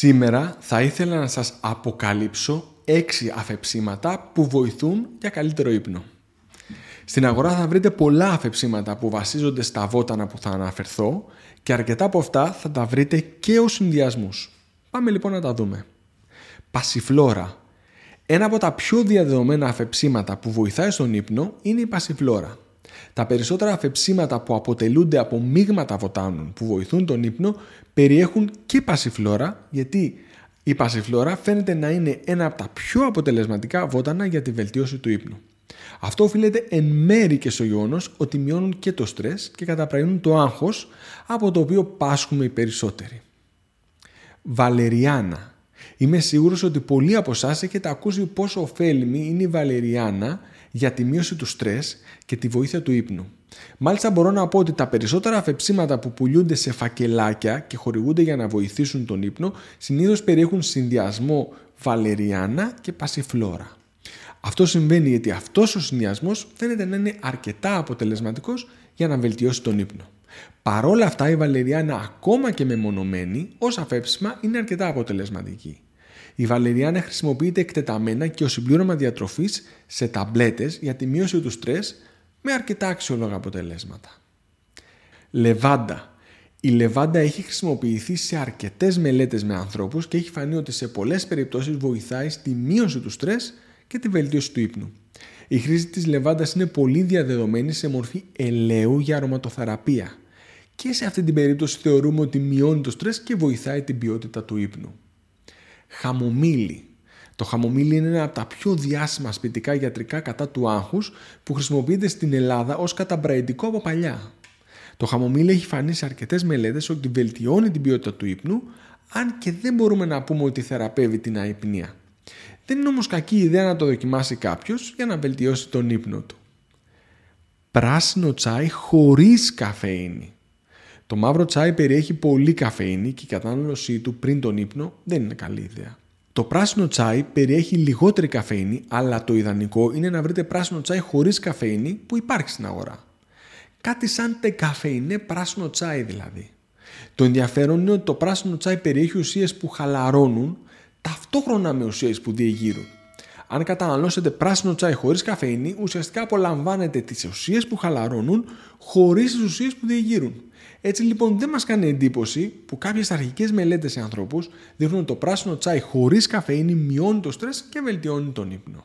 Σήμερα θα ήθελα να σας αποκαλύψω 6 αφεψίματα που βοηθούν για καλύτερο ύπνο. Στην αγορά θα βρείτε πολλά αφεψίματα που βασίζονται στα βότανα που θα αναφερθώ και αρκετά από αυτά θα τα βρείτε και ως συνδυασμούς. Πάμε λοιπόν να τα δούμε. Πασιφλόρα. Ένα από τα πιο διαδεδομένα αφεψίματα που βοηθάει στον ύπνο είναι η πασιφλόρα. Τα περισσότερα αφεψίματα που αποτελούνται από μείγματα βοτάνων που βοηθούν τον ύπνο περιέχουν και πασιφλόρα γιατί η πασιφλόρα φαίνεται να είναι ένα από τα πιο αποτελεσματικά βότανα για τη βελτίωση του ύπνου. Αυτό οφείλεται εν μέρη και στο γεγονός ότι μειώνουν και το στρες και καταπραίνουν το άγχος από το οποίο πάσχουμε οι περισσότεροι. Βαλεριάνα. Είμαι σίγουρος ότι πολλοί από εσάς έχετε ακούσει πόσο ωφέλιμη είναι η βαλεριάνα για τη μείωση του στρες και τη βοήθεια του ύπνου. Μάλιστα μπορώ να πω ότι τα περισσότερα αφεψίματα που πουλούνται σε φακελάκια και χορηγούνται για να βοηθήσουν τον ύπνο συνήθως περιέχουν συνδυασμό βαλεριάνα και πασιφλόρα. Αυτό συμβαίνει γιατί αυτός ο συνδυασμός φαίνεται να είναι αρκετά αποτελεσματικός για να βελτιώσει τον ύπνο. Παρόλα αυτά η βαλεριάνα ακόμα και μεμονωμένη ως αφέψιμα είναι αρκετά αποτελεσματική. Η βαλεριάνα χρησιμοποιείται εκτεταμένα και ως συμπλήρωμα διατροφής σε ταμπλέτες για τη μείωση του στρες με αρκετά αξιόλογα αποτελέσματα. Λεβάντα. Η λεβάντα έχει χρησιμοποιηθεί σε αρκετές μελέτες με ανθρώπους και έχει φανεί ότι σε πολλές περιπτώσεις βοηθάει στη μείωση του στρες και τη βελτίωση του ύπνου. Η χρήση της λεβάντας είναι πολύ διαδεδομένη σε μορφή ελαίου για αρωματοθεραπεία και σε αυτή την περίπτωση θεωρούμε ότι μειώνει το στρες και βοηθάει την ποιότητα του ύπνου. Χαμομήλι. Το χαμομήλι είναι ένα από τα πιο διάσημα σπιτικά γιατρικά κατά του άγχους που χρησιμοποιείται στην Ελλάδα ως καταμπραϊντικό από παλιά. Το χαμομήλι έχει φανεί σε αρκετές μελέτες ότι βελτιώνει την ποιότητα του ύπνου αν και δεν μπορούμε να πούμε ότι θεραπεύει την αϊπνία. Δεν είναι όμως κακή ιδέα να το δοκιμάσει κάποιος για να βελτιώσει τον ύπνο του. Πράσινο τσάι χωρίς καφέινη. Το μαύρο τσάι περιέχει πολύ καφέινη και η κατανάλωσή του πριν τον ύπνο δεν είναι καλή ιδέα. Το πράσινο τσάι περιέχει λιγότερη καφέινη, αλλά το ιδανικό είναι να βρείτε πράσινο τσάι χωρίς καφέινη που υπάρχει στην αγορά. Κάτι σαν τεκαφεϊνέ πράσινο τσάι δηλαδή. Το ενδιαφέρον είναι ότι το πράσινο τσάι περιέχει ουσίες που χαλαρώνουν ταυτόχρονα με ουσίες που διεγείρουν. Αν καταναλώσετε πράσινο τσάι χωρίς καφέινη, ουσιαστικά απολαμβάνετε τις ουσίες που χαλαρώνουν χωρίς τις ουσίες που διεγείρουν. Έτσι λοιπόν δεν μας κάνει εντύπωση που κάποιες αρχικές μελέτες σε ανθρώπους δείχνουν ότι το πράσινο τσάι χωρίς καφέινη μειώνει το στρες και βελτιώνει τον ύπνο.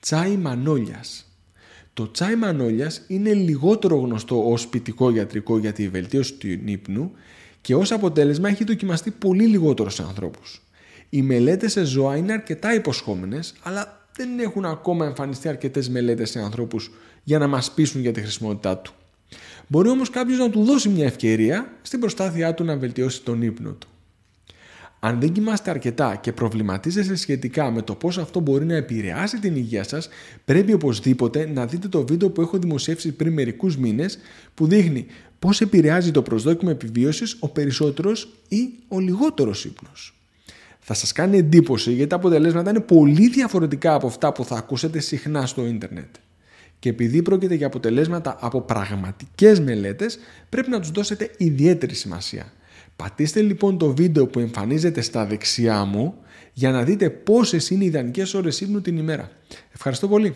Τσάι μανόλιας. Το τσάι μανόλιας είναι λιγότερο γνωστό ως σπιτικό γιατρικό για τη βελτίωση του ύπνου και ως αποτέλεσμα έχει δοκιμαστεί πολύ λιγότερο σε ανθρώπους. Οι μελέτες σε ζώα είναι αρκετά υποσχόμενες, αλλά δεν έχουν ακόμα εμφανιστεί αρκετές μελέτες σε ανθρώπους για να μας πείσουν για τη χρησιμότητά του. Μπορεί όμως κάποιος να του δώσει μια ευκαιρία στην προστάθειά του να βελτιώσει τον ύπνο του. Αν δεν κοιμάστε αρκετά και προβληματίζεστε σχετικά με το πώς αυτό μπορεί να επηρεάσει την υγεία σας, πρέπει οπωσδήποτε να δείτε το βίντεο που έχω δημοσιεύσει πριν μερικούς μήνες που δείχνει πώς επηρεάζει το προσδόκιμο επιβίωσης ο περισσότερος ή ο λιγότερος ύπνος. Θα σας κάνει εντύπωση γιατί τα αποτελέσματα είναι πολύ διαφορετικά από αυτά που θα ακούσετε συχνά στο ίντερνετ και επειδή πρόκειται για αποτελέσματα από πραγματικές μελέτες πρέπει να τους δώσετε ιδιαίτερη σημασία. Πατήστε λοιπόν το βίντεο που εμφανίζεται στα δεξιά μου για να δείτε πόσες είναι οι ιδανικές ώρες ύπνου την ημέρα. Ευχαριστώ πολύ.